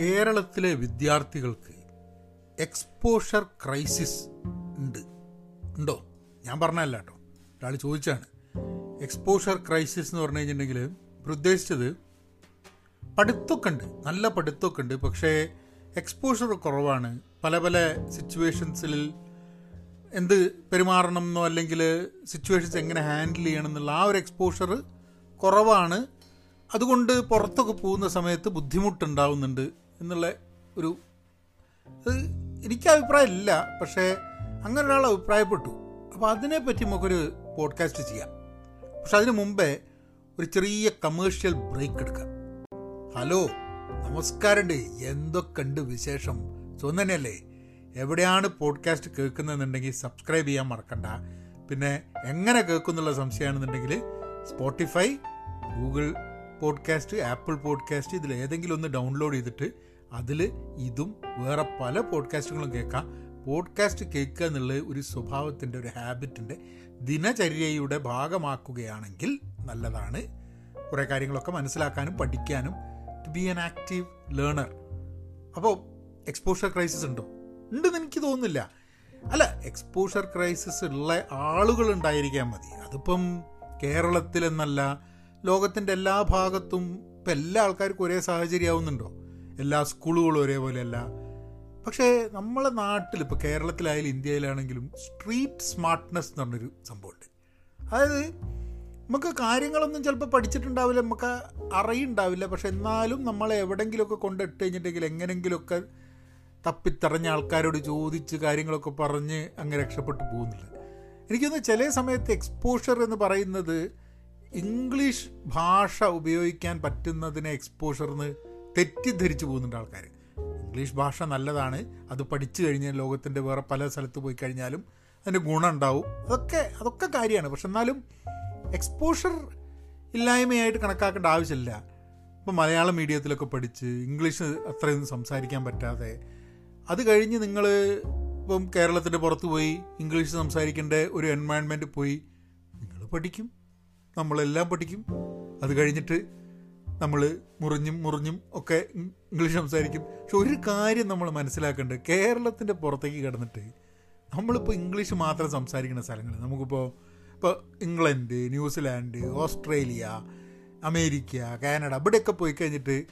കേരളത്തിലെ വിദ്യാർത്ഥികൾക്ക് exposure crisis ഉണ്ട്. ഉണ്ടോ? ഞാൻ പറഞ്ഞല്ല കേട്ടോ. ഒരാൾ ചോദിച്ചാണ്. എക്സ്പോഷർ ക്രൈസിസ് എന്ന് പറഞ്ഞു കഴിഞ്ഞിട്ടുണ്ടെങ്കിൽ ഉദ്ദേശിച്ചത് പഠിത്തമൊക്കെ ഉണ്ട്. നല്ല പഠിത്തമൊക്കെ ഉണ്ട്. പക്ഷേ എക്സ്പോഷർ കുറവാണ്. പല പല സിറ്റുവേഷൻസിൽ എന്ത് പെരുമാറണം എന്നോ അല്ലെങ്കിൽ സിറ്റുവേഷൻസ് എങ്ങനെ ഹാൻഡിൽ ചെയ്യണം എന്നുള്ള ആ ഒരു എക്സ്പോഷർ കുറവാണ്. അതുകൊണ്ട് പുറത്തൊക്കെ പോകുന്ന സമയത്ത് ബുദ്ധിമുട്ടുണ്ടാവുന്നുണ്ട്. എന്നുള്ള ഒരു അത് എനിക്ക് അഭിപ്രായമില്ല പക്ഷേ അങ്ങനെ ഒരാൾ അഭിപ്രായപ്പെട്ടു അപ്പോൾ അതിനെപ്പറ്റി നമുക്കൊരു പോഡ്കാസ്റ്റ് ചെയ്യാം. പക്ഷെ അതിന് മുമ്പേ ഒരു ചെറിയ കമേഴ്ഷ്യൽ ബ്രേക്ക് എടുക്കാം. ഹലോ നമസ്കാരമുണ്ട് എന്തൊക്കെയുണ്ട് വിശേഷം? സുഖം തന്നെയല്ലേ? എവിടെയാണ് പോഡ്കാസ്റ്റ് കേൾക്കുന്നതെന്നുണ്ടെങ്കിൽ സബ്സ്ക്രൈബ് ചെയ്യാൻ മറക്കണ്ട. പിന്നെ എങ്ങനെ കേൾക്കുന്നുള്ള സംശയമാണെന്നുണ്ടെങ്കിൽ Spotify Google podcast Apple podcast ഇതിൽ ഏതെങ്കിലും ഒന്ന് ഡൗൺലോഡ് ചെയ്തിട്ട് അതിൽ ഇതും വേറെ പല പോഡ്കാസ്റ്റുകളും കേൾക്കാം. പോഡ്കാസ്റ്റ് കേൾക്കുക എന്നുള്ള ഒരു സ്വഭാവത്തിന്റെ ഒരു ഹാബിറ്റിന്റെ ദിനചര്യയുടെ ഭാഗമാക്കുകയാണെങ്കിൽ നല്ലതാണ്. കുറേ കാര്യങ്ങളൊക്കെ മനസ്സിലാക്കാനും പഠിക്കാനും to be an active learner അപ്പോൾ എക്സ്പോഷർ ക്രൈസിസ് ഉണ്ടോ? ഉണ്ടെന്ന് എനിക്ക് തോന്നുന്നില്ല. അല്ല എക്സ്പോഷർ ക്രൈസിസ് ഉള്ള ആളുകൾ ഉണ്ടായിരിക്കാൻ മതി. അതിപ്പം കേരളത്തിലെന്നല്ല ലോകത്തിന്റെ എല്ലാ ഭാഗത്തും ഇപ്പം എല്ലാ ആൾക്കാർക്കും ഒരേ സാഹചര്യമാവുന്നുണ്ടോ? എല്ലാ സ്കൂളുകളും ഒരേപോലെയല്ല. പക്ഷേ നമ്മളെ നാട്ടിൽ ഇപ്പോൾ കേരളത്തിലായാലും ഇന്ത്യയിലാണെങ്കിലും സ്ട്രീറ്റ് സ്മാർട്ട്നെസ് എന്ന് പറഞ്ഞൊരു സംഭവമുണ്ട്. അതായത് നമുക്ക് കാര്യങ്ങളൊന്നും ചിലപ്പോൾ പഠിച്ചിട്ടുണ്ടാവില്ല നമുക്ക് അറിയുണ്ടാവില്ല പക്ഷെ എന്നാലും നമ്മളെ എവിടെയെങ്കിലുമൊക്കെ കൊണ്ടിട്ട് കഴിഞ്ഞിട്ടുണ്ടെങ്കിൽ എങ്ങനെയെങ്കിലുമൊക്കെ തപ്പിത്തറഞ്ഞ ആൾക്കാരോട് ചോദിച്ച് കാര്യങ്ങളൊക്കെ പറഞ്ഞ് അങ്ങ് രക്ഷപ്പെട്ടു പോകുന്നുള്ളത് എനിക്കൊന്ന് ചില സമയത്ത് എക്സ്പോഷർ എന്ന് പറയുന്നത് ഇംഗ്ലീഷ് ഭാഷ ഉപയോഗിക്കാൻ പറ്റുന്നതിനെ എക്സ്പോഷർ എന്ന് തെറ്റിദ്ധരിച്ചു പോകുന്നുണ്ട് ആൾക്കാർ ഇംഗ്ലീഷ് ഭാഷ നല്ലതാണ്. അത് പഠിച്ചു കഴിഞ്ഞാൽ ലോകത്തിന്റെ വേറെ പല സ്ഥലത്ത് പോയി കഴിഞ്ഞാലും അതിന്റെ ഗുണം ഉണ്ടാവും അതൊക്കെ അതൊക്കെ കാര്യമാണ്. പക്ഷെ എന്നാലും എക്സ്പോഷർ ഇല്ലായ്മയായിട്ട് കണക്കാക്കേണ്ട ആവശ്യമില്ല. ഇപ്പം മലയാളം മീഡിയത്തിലൊക്കെ പഠിച്ച് ഇംഗ്ലീഷ് അത്രയൊന്നും സംസാരിക്കാൻ പറ്റാതെ അത് കഴിഞ്ഞ് നിങ്ങൾ ഇപ്പം കേരളത്തിന്റെ പുറത്ത് പോയി ഇംഗ്ലീഷ് സംസാരിക്കേണ്ട ഒരു എൻവയൺമെന്റ് പോയി നിങ്ങൾ പഠിക്കും. നമ്മളെല്ലാം പഠിക്കും. അത് കഴിഞ്ഞിട്ട് നമ്മൾ മുറിഞ്ഞും മുറിഞ്ഞും ഒക്കെ ഇംഗ്ലീഷ് സംസാരിക്കും. പക്ഷെ ഒരു കാര്യം നമ്മൾ മനസ്സിലാക്കേണ്ടത് കേരളത്തിന്റെ പുറത്തേക്ക് കിടന്നിട്ട് നമ്മളിപ്പോൾ ഇംഗ്ലീഷ് മാത്രം സംസാരിക്കുന്ന സ്ഥലങ്ങൾ നമുക്കിപ്പോൾ ഇപ്പോൾ England New Zealand Australia America Canada ഇവിടെയൊക്കെ പോയി കഴിഞ്ഞിട്ട്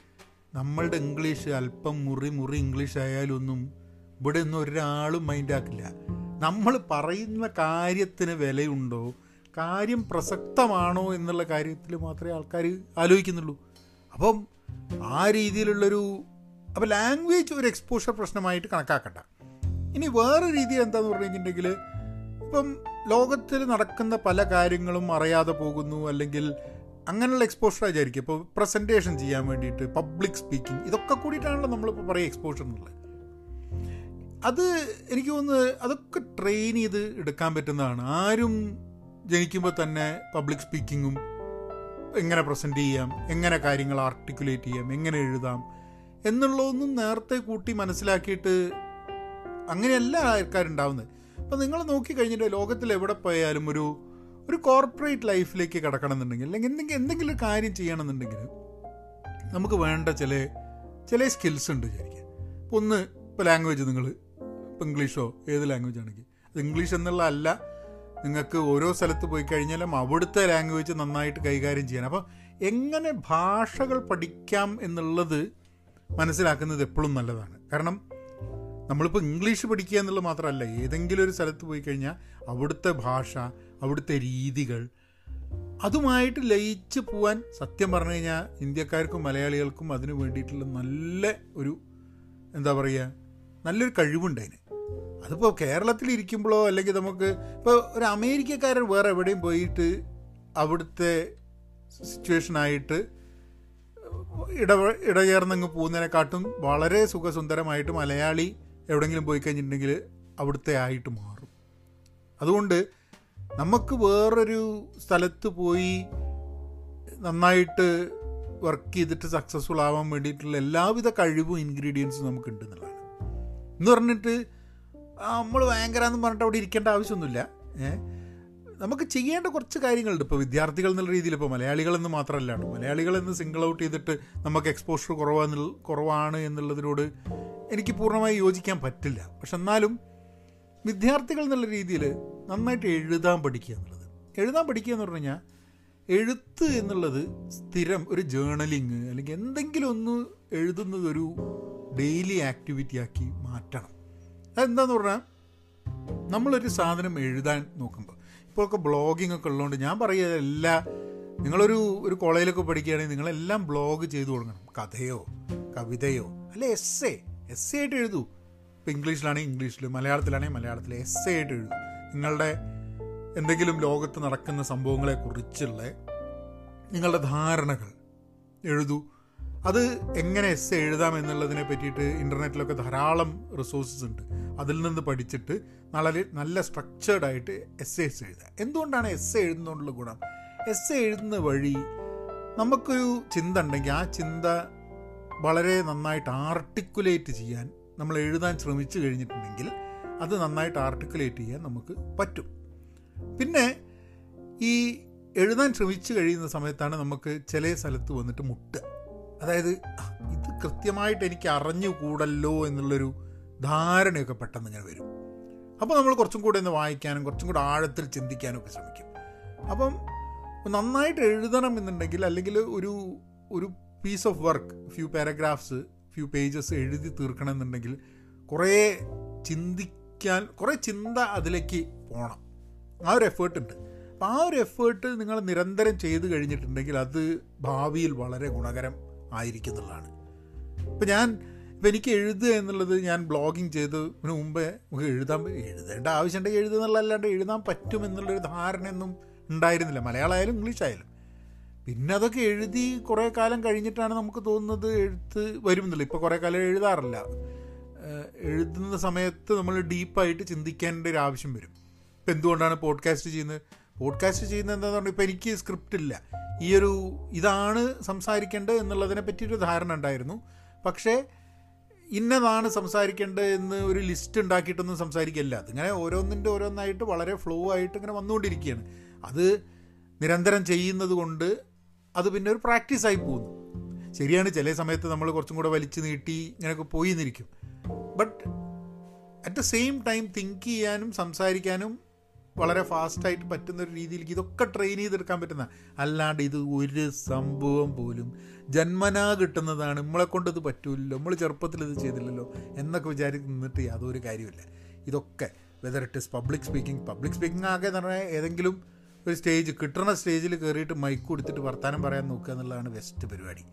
നമ്മളുടെ ഇംഗ്ലീഷ് അല്പം മുറി മുറി ഇംഗ്ലീഷ് ആയാലും ഒന്നും ഇവിടെ ഒന്നും ഒരാളും മൈൻഡാക്കില്ല നമ്മൾ പറയുന്ന കാര്യത്തിന് വിലയുണ്ടോ കാര്യം പ്രസക്തമാണോ എന്നുള്ള കാര്യത്തിൽ മാത്രമേ ആൾക്കാർ ആലോചിക്കുന്നുള്ളൂ. അപ്പം ആ രീതിയിലുള്ളൊരു അപ്പോൾ ലാംഗ്വേജ് ഒരു എക്സ്പോഷർ പ്രശ്നമായിട്ട് കണക്കാക്കണ്ട. ഇനി വേറെ രീതി എന്താന്ന് പറഞ്ഞു കഴിഞ്ഞിട്ടുണ്ടെങ്കിൽ ഇപ്പം ലോകത്തിൽ നടക്കുന്ന പല കാര്യങ്ങളും അറിയാതെ പോകുന്നു അല്ലെങ്കിൽ അങ്ങനെയുള്ള എക്സ്പോഷർ വിചാരിക്കും ഇപ്പോൾ പ്രസന്റേഷൻ ചെയ്യാൻ വേണ്ടിയിട്ട് പബ്ലിക് സ്പീക്കിംഗ് ഇതൊക്കെ കൂടിയിട്ടാണല്ലോ നമ്മളിപ്പോൾ പറയുക എക്സ്പോഷർ എന്നുള്ളത്. അത് എനിക്ക് തോന്നുന്നത് അതൊക്കെ ട്രെയിൻ ചെയ്ത് എടുക്കാൻ പറ്റുന്നതാണ്. ആരും ജനിക്കുമ്പോൾ തന്നെ പബ്ലിക് സ്പീക്കിങ്ങും എങ്ങനെ പ്രസന്റ് ചെയ്യാം? എങ്ങനെ കാര്യങ്ങൾ ആർട്ടിക്കുലേറ്റ് ചെയ്യാം? എങ്ങനെ എഴുതാം? എന്നുള്ളതൊന്നും നേരത്തെ കൂട്ടി മനസ്സിലാക്കിയിട്ട് അങ്ങനെയല്ല ആൾക്കാരുണ്ടാവുന്നത്. അപ്പം നിങ്ങൾ നോക്കിക്കഴിഞ്ഞിട്ട് ലോകത്തിൽ എവിടെ പോയാലും ഒരു ഒരു കോർപ്പറേറ്റ് ലൈഫിലേക്ക് കിടക്കണമെന്നുണ്ടെങ്കിൽ അല്ലെങ്കിൽ എന്തെങ്കിലും എന്തെങ്കിലും കാര്യം ചെയ്യണമെന്നുണ്ടെങ്കിൽ നമുക്ക് വേണ്ട ചില ചില സ്കിൽസ് ഉണ്ട് വിചാരിക്കുക. ഇപ്പോൾ ഒന്ന് ഇപ്പോൾ ലാംഗ്വേജ് നിങ്ങൾ ഇപ്പോൾ ഇംഗ്ലീഷോ ഏത് ലാംഗ്വേജ് ആണെങ്കിൽ അത് ഇംഗ്ലീഷ് എന്നുള്ള അല്ല നിങ്ങൾക്ക് ഓരോ സ്ഥലത്ത് പോയി കഴിഞ്ഞാലും അവിടുത്തെ ലാംഗ്വേജ് നന്നായിട്ട് കൈകാര്യം ചെയ്യാൻ. അപ്പോൾ എങ്ങനെ ഭാഷകൾ പഠിക്കാം എന്നുള്ളത് മനസ്സിലാക്കുന്നത് എപ്പോഴും നല്ലതാണ്. കാരണം നമ്മളിപ്പോൾ ഇംഗ്ലീഷ് പഠിക്കുക എന്നുള്ളത് മാത്രമല്ല ഏതെങ്കിലും ഒരു സ്ഥലത്ത് പോയി കഴിഞ്ഞാൽ അവിടുത്തെ ഭാഷ അവിടുത്തെ രീതികൾ അതുമായിട്ട് ലയിച്ച് പോവാൻ സത്യം പറഞ്ഞു കഴിഞ്ഞാൽ ഇന്ത്യക്കാർക്കും മലയാളികൾക്കും അതിന് വേണ്ടിയിട്ടുള്ള നല്ല ഒരു എന്താ പറയുക നല്ലൊരു കഴിവുണ്ട് അതിന്. അതിപ്പോൾ കേരളത്തിൽ ഇരിക്കുമ്പോഴോ അല്ലെങ്കിൽ നമുക്ക് ഇപ്പോൾ ഒരു അമേരിക്കക്കാരൻ വേറെ എവിടെയും പോയിട്ട് അവിടുത്തെ സിറ്റുവേഷനായിട്ട് ഇട ഇടചേർന്നങ്ങ് പോകുന്നതിനെക്കാട്ടും വളരെ സുഖസുന്ദരമായിട്ട് മലയാളി എവിടെയെങ്കിലും പോയി കഴിഞ്ഞിട്ടുണ്ടെങ്കിൽ അവിടുത്തെ ആയിട്ട് മാറും. അതുകൊണ്ട് നമുക്ക് വേറൊരു സ്ഥലത്ത് പോയി നന്നായിട്ട് വർക്ക് ചെയ്തിട്ട് സക്സസ്ഫുൾ ആവാൻ വേണ്ടിയിട്ടുള്ള എല്ലാവിധ കഴിവും ഇൻഗ്രീഡിയൻസും നമുക്കുണ്ട് എന്നുള്ളതാണ്. എന്ന് പറഞ്ഞിട്ട് നമ്മൾ ഭയങ്കര എന്ന് പറഞ്ഞിട്ട് അവിടെ ഇരിക്കേണ്ട ആവശ്യമൊന്നുമില്ല. ഏഹ് നമുക്ക് ചെയ്യേണ്ട കുറച്ച് കാര്യങ്ങളുണ്ട് ഇപ്പോൾ വിദ്യാർത്ഥികൾ എന്നുള്ള രീതിയിൽ ഇപ്പോൾ മലയാളികളെന്ന് മാത്രമല്ല കേട്ടോ. മലയാളികളെന്ന് സിംഗിൾ ഔട്ട് ചെയ്തിട്ട് നമുക്ക് എക്സ്പോഷർ കുറവാന്ന് കുറവാണ് എന്നുള്ളതിനോട് എനിക്ക് പൂർണമായി യോജിക്കാൻ പറ്റില്ല. പക്ഷെ എന്നാലും വിദ്യാർത്ഥികൾ എന്നുള്ള രീതിയിൽ നന്നായിട്ട് എഴുതാൻ പഠിക്കുക എന്നുള്ളത്. എഴുതാൻ പഠിക്കുക എന്ന് പറഞ്ഞു കഴിഞ്ഞാൽ എഴുത്ത് എന്നുള്ളത് സ്ഥിരം ഒരു ജേണലിങ് അല്ലെങ്കിൽ എന്തെങ്കിലും ഒന്ന് എഴുതുന്നത് ഒരു ഡെയിലി ആക്ടിവിറ്റി ആക്കി മാറ്റണം. അതെന്താന്ന് പറഞ്ഞാൽ നമ്മളൊരു സാധനം എഴുതാൻ നോക്കുമ്പോൾ ഇപ്പോഴൊക്കെ ബ്ലോഗിംഗ് ഒക്കെ ഉള്ളതുകൊണ്ട് ഞാൻ പറയുക എല്ലാ നിങ്ങളൊരു ഒരു കോളേജിലൊക്കെ പഠിക്കുകയാണെങ്കിൽ നിങ്ങളെല്ലാം ബ്ലോഗ് ചെയ്തു തുടങ്ങണം കഥയോ കവിതയോ അല്ലെ എസ് എ എസ് എ ആയിട്ട് എഴുതൂ. ഇപ്പോൾ ഇംഗ്ലീഷിലാണെങ്കിൽ ഇംഗ്ലീഷിൽ മലയാളത്തിലാണെങ്കിൽ മലയാളത്തിൽ എസ് എ ആയിട്ട് എഴുതൂ. നിങ്ങളുടെ എന്തെങ്കിലും ലോകത്ത് നടക്കുന്ന സംഭവങ്ങളെക്കുറിച്ചുള്ള നിങ്ങളുടെ ധാരണകൾ എഴുതൂ. അത് എങ്ങനെ എസ് എഴുതാം എന്നുള്ളതിനെ പറ്റിയിട്ട് ഇന്റർനെറ്റിലൊക്കെ ധാരാളം റിസോഴ്സസ് ഉണ്ട്. അതിൽ നിന്ന് പഠിച്ചിട്ട് നല്ല നല്ല സ്ട്രക്ചേർഡ് ആയിട്ട് എസ് എസ് എഴുതുക. എന്തുകൊണ്ടാണ് എസ് എഴുതുന്നതുകൊണ്ടുള്ള ഗുണം? എസ് എഴുതുന്ന വഴി നമുക്കൊരു ചിന്ത ഉണ്ടെങ്കിൽ ആ ചിന്ത വളരെ നന്നായിട്ട് ആർട്ടിക്കുലേറ്റ് ചെയ്യാൻ നമ്മൾ എഴുതാൻ ശ്രമിച്ചു കഴിഞ്ഞിട്ടുണ്ടെങ്കിൽ അത് നന്നായിട്ട് ആർട്ടിക്കുലേറ്റ് ചെയ്യാൻ നമുക്ക് പറ്റും. പിന്നെ ഈ എഴുതാൻ ശ്രമിച്ചു കഴിയുന്ന സമയത്താണ് നമുക്ക് ചില സ്ഥലത്ത് വന്നിട്ട് മുട്ടുക. അതായത് ഇത് കൃത്യമായിട്ട് എനിക്ക് അറിഞ്ഞുകൂടല്ലോ എന്നുള്ളൊരു ധാരണയൊക്കെ പെട്ടെന്ന് ഇങ്ങനെ വരും. അപ്പോൾ നമ്മൾ കുറച്ചും കൂടെ ഒന്ന് വായിക്കാനും കുറച്ചും കൂടെ ആഴത്തിൽ ചിന്തിക്കാനും ഒക്കെ ശ്രമിക്കും. അപ്പം നന്നായിട്ട് എഴുതണം എന്നുണ്ടെങ്കിൽ അല്ലെങ്കിൽ ഒരു ഒരു piece of work few paragraphs few pages എഴുതി തീർക്കണം എന്നുണ്ടെങ്കിൽ കുറേ ചിന്തിക്കാൻ കുറേ ചിന്ത അതിലേക്ക് പോകണം ആ ഒരു എഫേർട്ട് ഉണ്ട്. അപ്പോൾ ആ ഒരു എഫേർട്ട് നിങ്ങൾ നിരന്തരം ചെയ്ത് കഴിഞ്ഞിട്ടുണ്ടെങ്കിൽ അത് ഭാവിയിൽ വളരെ ഗുണകരം ആയിരിക്കും ഇപ്പം ഞാൻ ഇപ്പം എനിക്ക് എഴുതുക എന്നുള്ളത് ഞാൻ ബ്ലോഗിങ് ചെയ്തതിന് മുമ്പേ എഴുതാൻ എഴുതേണ്ട ആവശ്യമുണ്ടെങ്കിൽ എഴുതുന്നുള്ള അല്ലാണ്ട് എഴുതാൻ പറ്റും എന്നുള്ളൊരു ധാരണയൊന്നും ഉണ്ടായിരുന്നില്ല. മലയാളമായാലും ഇംഗ്ലീഷ് ആയാലും പിന്നെ അതൊക്കെ എഴുതി കുറേ കാലം കഴിഞ്ഞിട്ടാണ് നമുക്ക് തോന്നുന്നത് എഴുത്ത് വരുമെന്നുള്ളത്. ഇപ്പോൾ കുറേ കാലം എഴുതാറില്ല. എഴുതുന്ന സമയത്ത് നമ്മൾ ഡീപ്പായിട്ട് ചിന്തിക്കേണ്ട ഒരു ആവശ്യം വരും. ഇപ്പം എന്തുകൊണ്ടാണ് പോഡ്കാസ്റ്റ് ചെയ്യുന്നത്? പോഡ്കാസ്റ്റ് ചെയ്യുന്നത് എന്താണെന്ന് പറഞ്ഞാൽ ഇപ്പോൾ എനിക്ക് സ്ക്രിപ്റ്റ് ഇല്ല. ഈ ഒരു ഇതാണ് സംസാരിക്കേണ്ടത് എന്നുള്ളതിനെ പറ്റിയൊരു ധാരണ ഉണ്ടായിരുന്നു. പക്ഷേ ഇന്നതാണ് സംസാരിക്കേണ്ടത് എന്ന് ഒരു ലിസ്റ്റ് ഉണ്ടാക്കിയിട്ടൊന്നും സംസാരിക്കില്ല അതിങ്ങനെ ഓരോന്നിന്റെ ഓരോന്നായിട്ട് വളരെ ഫ്ലോ ആയിട്ട് ഇങ്ങനെ വന്നുകൊണ്ടിരിക്കുകയാണ്. അത് നിരന്തരം ചെയ്യുന്നത് കൊണ്ട് അത് പിന്നെ ഒരു പ്രാക്ടീസായി പോകുന്നു. ശരിയാണ് ചില സമയത്ത് നമ്മൾ കുറച്ചും കൂടെ വലിച്ചു നീട്ടി ഇങ്ങനെയൊക്കെ പോയി എന്നിരിക്കും. But at the same time think ചെയ്യാനും സംസാരിക്കാനും വളരെ ഫാസ്റ്റായിട്ട് പറ്റുന്ന ഒരു രീതിയിലേക്ക് ഇതൊക്കെ ട്രെയിൻ ചെയ്തെടുക്കാൻ പറ്റുന്ന അല്ലാണ്ട് ഇത് ഒരു സംഭവം പോലും ജന്മനാ കിട്ടുന്നതാണ്. നമ്മളെ കൊണ്ട് ഇത് പറ്റൂലല്ലോ. നമ്മൾ ചെറുപ്പത്തിൽ ഇത് ചെയ്തില്ലല്ലോ എന്നൊക്കെ വിചാരിച്ച് നിന്നിട്ട് യാതൊരു കാര്യമില്ല ഇതൊക്കെ whether it is public speaking public speaking ആകെ എന്ന് പറഞ്ഞാൽ ഏതെങ്കിലും ഒരു സ്റ്റേജ് കിട്ടുന്ന സ്റ്റേജിൽ കയറിയിട്ട് മൈക്ക് കൊടുത്തിട്ട് വർത്തമാനം പറയാൻ നോക്കുക എന്നുള്ളതാണ് ബെസ്റ്റ് പരിപാടി.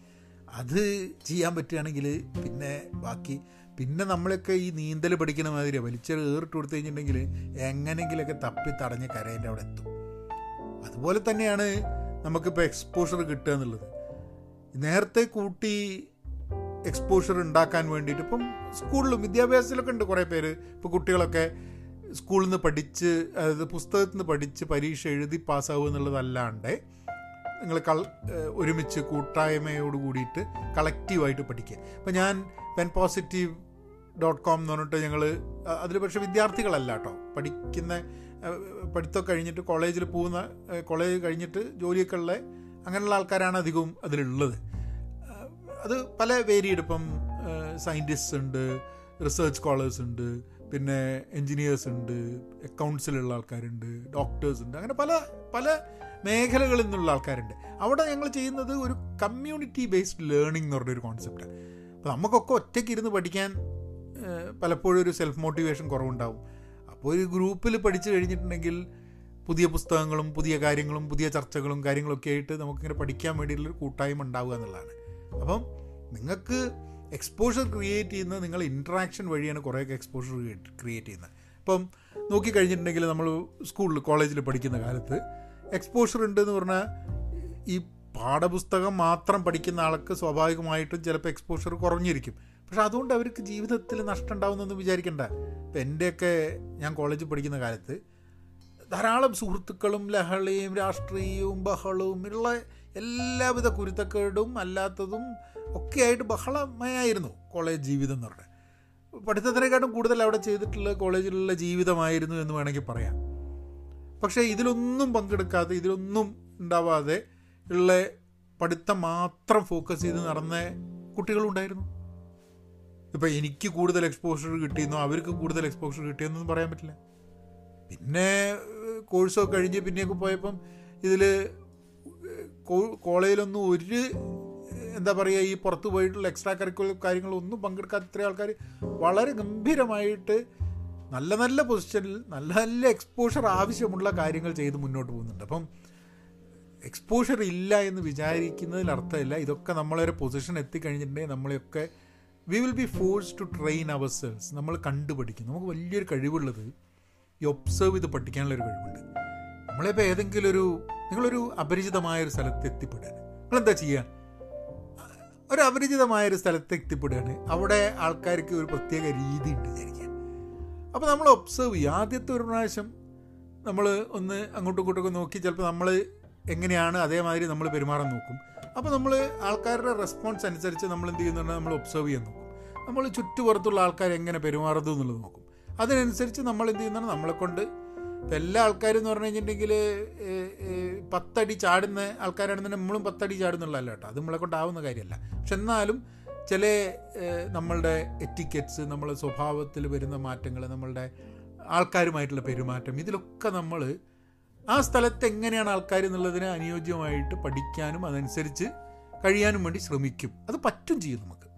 അത് ചെയ്യാൻ പറ്റുകയാണെങ്കിൽ പിന്നെ ബാക്കി പിന്നെ നമ്മളൊക്കെ ഈ നീന്തൽ പഠിക്കുന്ന മാതിരി വലിച്ചൊരു ഏറിട്ട് കൊടുത്തു കഴിഞ്ഞിട്ടുണ്ടെങ്കിൽ എങ്ങനെങ്കിലൊക്കെ തപ്പി തടഞ്ഞ് കരേന്റെ അവിടെ എത്തും. അതുപോലെ തന്നെയാണ് നമുക്കിപ്പോൾ എക്സ്പോഷർ കിട്ടുക എന്നുള്ളത്. നേരത്തെ കൂട്ടി എക്സ്പോഷർ ഉണ്ടാക്കാൻ വേണ്ടിയിട്ട് ഇപ്പം സ്കൂളിലും വിദ്യാഭ്യാസത്തിലൊക്കെ ഉണ്ട് കുറേ പേര്. ഇപ്പോൾ കുട്ടികളൊക്കെ സ്കൂളിൽ നിന്ന് പഠിച്ച് അതായത് പുസ്തകത്തിൽ നിന്ന് പഠിച്ച് പരീക്ഷ എഴുതി പാസ്സാവുക എന്നുള്ളതല്ലാണ്ട് നിങ്ങൾ കൾ ഒരുമിച്ച് കൂട്ടായ്മയോട് കൂടിയിട്ട് കളക്റ്റീവായിട്ട് പഠിക്കുക. ഇപ്പം ഞാൻ പെൻ പോസിറ്റീവ് ഡോട്ട് കോം എന്ന് പറഞ്ഞിട്ട് ഞങ്ങൾ അതിൽ പക്ഷേ വിദ്യാർത്ഥികളല്ല കേട്ടോ പഠിക്കുന്ന പഠിത്തം കഴിഞ്ഞിട്ട് കോളേജിൽ പോകുന്ന കോളേജ് കഴിഞ്ഞിട്ട് ജോലിയൊക്കെ ഉള്ള അങ്ങനെയുള്ള ആൾക്കാരാണ് അധികവും അതിലുള്ളത്. അത് പല വേരിയഡ് ഇപ്പം സയന്റിസ്റ്റ് ഉണ്ട് റിസർച്ച് സ്കോളേഴ്സ് ഉണ്ട് പിന്നെ എൻജിനീയേഴ്സ് ഉണ്ട് അക്കൗണ്ട്സിലുള്ള ആൾക്കാരുണ്ട് ഡോക്ടേഴ്സ് ഉണ്ട് അങ്ങനെ പല പല മേഖലകളിൽ നിന്നുള്ള ആൾക്കാരുണ്ട്. അവിടെ ഞങ്ങൾ ചെയ്യുന്നത് ഒരു കമ്മ്യൂണിറ്റി ബേസ്ഡ് ലേണിംഗ് എന്ന് പറഞ്ഞൊരു കോൺസെപ്റ്റാണ് അപ്പോൾ നമുക്കൊക്കെ ഒറ്റയ്ക്ക് ഇരുന്ന് പഠിക്കാൻ പലപ്പോഴും ഒരു സെൽഫ് മോട്ടിവേഷൻ കുറവുണ്ടാവും. അപ്പോൾ ഒരു ഗ്രൂപ്പിൽ പഠിച്ചു കഴിഞ്ഞിട്ടുണ്ടെങ്കിൽ പുതിയ പുസ്തകങ്ങളും പുതിയ കാര്യങ്ങളും പുതിയ ചർച്ചകളും കാര്യങ്ങളൊക്കെ ആയിട്ട് നമുക്കിങ്ങനെ പഠിക്കാൻ വേണ്ടിയിട്ടുള്ളൊരു കൂട്ടായ്മ ഉണ്ടാവുക എന്നുള്ളതാണ്. അപ്പം നിങ്ങൾക്ക് എക്സ്പോഷർ ക്രിയേറ്റ് ചെയ്യുന്നത് നിങ്ങൾ ഇൻട്രാക്ഷൻ വഴിയാണ് കുറേയൊക്കെ എക്സ്പോഷർ ക്രിയേറ്റ് ചെയ്യുന്നത്. ഇപ്പം നോക്കിക്കഴിഞ്ഞിട്ടുണ്ടെങ്കിൽ നമ്മൾ സ്കൂളിൽ കോളേജിൽ പഠിക്കുന്ന കാലത്ത് എക്സ്പോഷർ ഉണ്ട് എന്ന് പറഞ്ഞാൽ ഈ പാഠപുസ്തകം മാത്രം പഠിക്കുന്ന ആൾക്ക് സ്വാഭാവികമായിട്ടും ചിലപ്പോൾ എക്സ്പോഷർ കുറഞ്ഞിരിക്കും. പക്ഷെ അതുകൊണ്ട് അവർക്ക് ജീവിതത്തിൽ നഷ്ടം ഉണ്ടാവുന്നൊന്നും വിചാരിക്കണ്ട. ഇപ്പം എന്റെയൊക്കെ ഞാൻ കോളേജിൽ പഠിക്കുന്ന കാലത്ത് ധാരാളം സുഹൃത്തുക്കളും ലഹളയും രാഷ്ട്രീയവും ബഹളവും ഉള്ള എല്ലാവിധ കുരുത്തക്കേടും അല്ലാത്തതും ഒക്കെയായിട്ട് ബഹളമയായിരുന്നു കോളേജ് ജീവിതം എന്ന് പറഞ്ഞാൽ. പഠിത്തത്തിനെക്കാട്ടും കൂടുതൽ അവിടെ ചെയ്തിട്ടുള്ള കോളേജിലുള്ള ജീവിതമായിരുന്നു എന്ന് വേണമെങ്കിൽ പറയാം. പക്ഷേ ഇതിലൊന്നും പങ്കെടുക്കാതെ ഇതിലൊന്നും ഉണ്ടാവാതെ ഉള്ള പഠിത്തം മാത്രം ഫോക്കസ് ചെയ്ത് നടന്ന കുട്ടികളുണ്ടായിരുന്നു. ഇപ്പം എനിക്ക് കൂടുതൽ എക്സ്പോഷർ കിട്ടിയെന്നോ അവർക്ക് കൂടുതൽ എക്സ്പോഷർ കിട്ടിയെന്നൊന്നും പറയാൻ പറ്റില്ല. പിന്നെ കോഴ്സൊക്കെ കഴിഞ്ഞ് പിന്നെയൊക്കെ പോയപ്പം ഇതിൽ കോളേജിലൊന്നും ഒരു എന്താ പറയുക ഈ പുറത്ത് പോയിട്ടുള്ള എക്സ്ട്രാ കരിക്കുലർ കാര്യങ്ങളൊന്നും പങ്കെടുക്കാത്ത ഇത്രയും ആൾക്കാർ വളരെ ഗംഭീരമായിട്ട് നല്ല നല്ല പൊസിഷനിൽ നല്ല നല്ല എക്സ്പോഷർ ആവശ്യമുള്ള കാര്യങ്ങൾ ചെയ്ത് മുന്നോട്ട് പോകുന്നുണ്ട്. അപ്പം എക്സ്പോഷർ ഇല്ല എന്ന് വിചാരിക്കുന്നതിൽ അർത്ഥമില്ല. ഇതൊക്കെ നമ്മളൊരു പൊസിഷൻ എത്തിക്കഴിഞ്ഞിട്ടുണ്ടെങ്കിൽ നമ്മളെയൊക്കെ we will be force to train ourselves നമ്മൾ കണ്ടുപഠിക്കും. നമുക്ക് വലിയൊരു കഴിവുള്ളത് ഈ ഒബ്സർവ് ചെയ്ത് പഠിക്കാനുള്ളൊരു കഴിവുണ്ട്. നമ്മളിപ്പോൾ ഏതെങ്കിലും ഒരു നിങ്ങളൊരു അപരിചിതമായ ഒരു സ്ഥലത്ത് എത്തിപ്പെടുകയാണ്. നിങ്ങളെന്താ ചെയ്യുക? ഒരു അപരിചിതമായ ഒരു സ്ഥലത്ത് എത്തിപ്പെടുകയാണ്. അവിടെ ആൾക്കാർക്ക് ഒരു പ്രത്യേക രീതി ഉണ്ട് വിചാരിക്കാൻ അപ്പോൾ നമ്മൾ ഒബ്സർവ് ചെയ്യുക. ആദ്യത്തെ ഒരു പ്രാവശ്യം നമ്മൾ ഒന്ന് അങ്ങോട്ടും ഇങ്ങോട്ടൊക്കെ നോക്കി ചിലപ്പോൾ നമ്മൾ എങ്ങനെയാണ് അതേമാതിരി നമ്മൾ പെരുമാറാൻ നോക്കും. അപ്പോൾ നമ്മൾ ആൾക്കാരുടെ റെസ്പോൺസ് അനുസരിച്ച് നമ്മൾ എന്ത് ചെയ്യുന്നുണ്ട്? നമ്മൾ ഒബ്സർവ് ചെയ്യാൻ നോക്കും. നമ്മൾ ചുറ്റുപുറത്തുള്ള ആൾക്കാർ എങ്ങനെ പെരുമാറുന്നു എന്നുള്ളത് നോക്കും. അതിനനുസരിച്ച് നമ്മൾ എന്ത് ചെയ്യുന്നതാണ് നമ്മളെ കൊണ്ട് ഇപ്പം എല്ലാ ആൾക്കാരും എന്ന് പറഞ്ഞു കഴിഞ്ഞിട്ടുണ്ടെങ്കിൽ പത്തടി ചാടുന്ന ആൾക്കാരാണെന്നുണ്ടെങ്കിൽ നമ്മളും പത്തടി ചാടുന്നുള്ളതല്ല കേട്ടോ. അത് നമ്മളെ കൊണ്ടാവുന്ന കാര്യമല്ല. പക്ഷെ എന്നാലും ചില നമ്മളുടെ എറ്റിക്കറ്റ്സ് നമ്മളെ സ്വഭാവത്തിൽ വരുന്ന മാറ്റങ്ങൾ നമ്മളുടെ ആൾക്കാരുമായിട്ടുള്ള പെരുമാറ്റം ഇതിലൊക്കെ നമ്മൾ ആ സ്ഥലത്ത് എങ്ങനെയാണ് ആൾക്കാർ എന്നുള്ളതിനെ അനുയോജ്യമായിട്ട് പഠിക്കാനും അതനുസരിച്ച് കഴിയാനും വേണ്ടി ശ്രമിക്കും. അത് പറ്റും ചെയ്യും നമുക്ക്.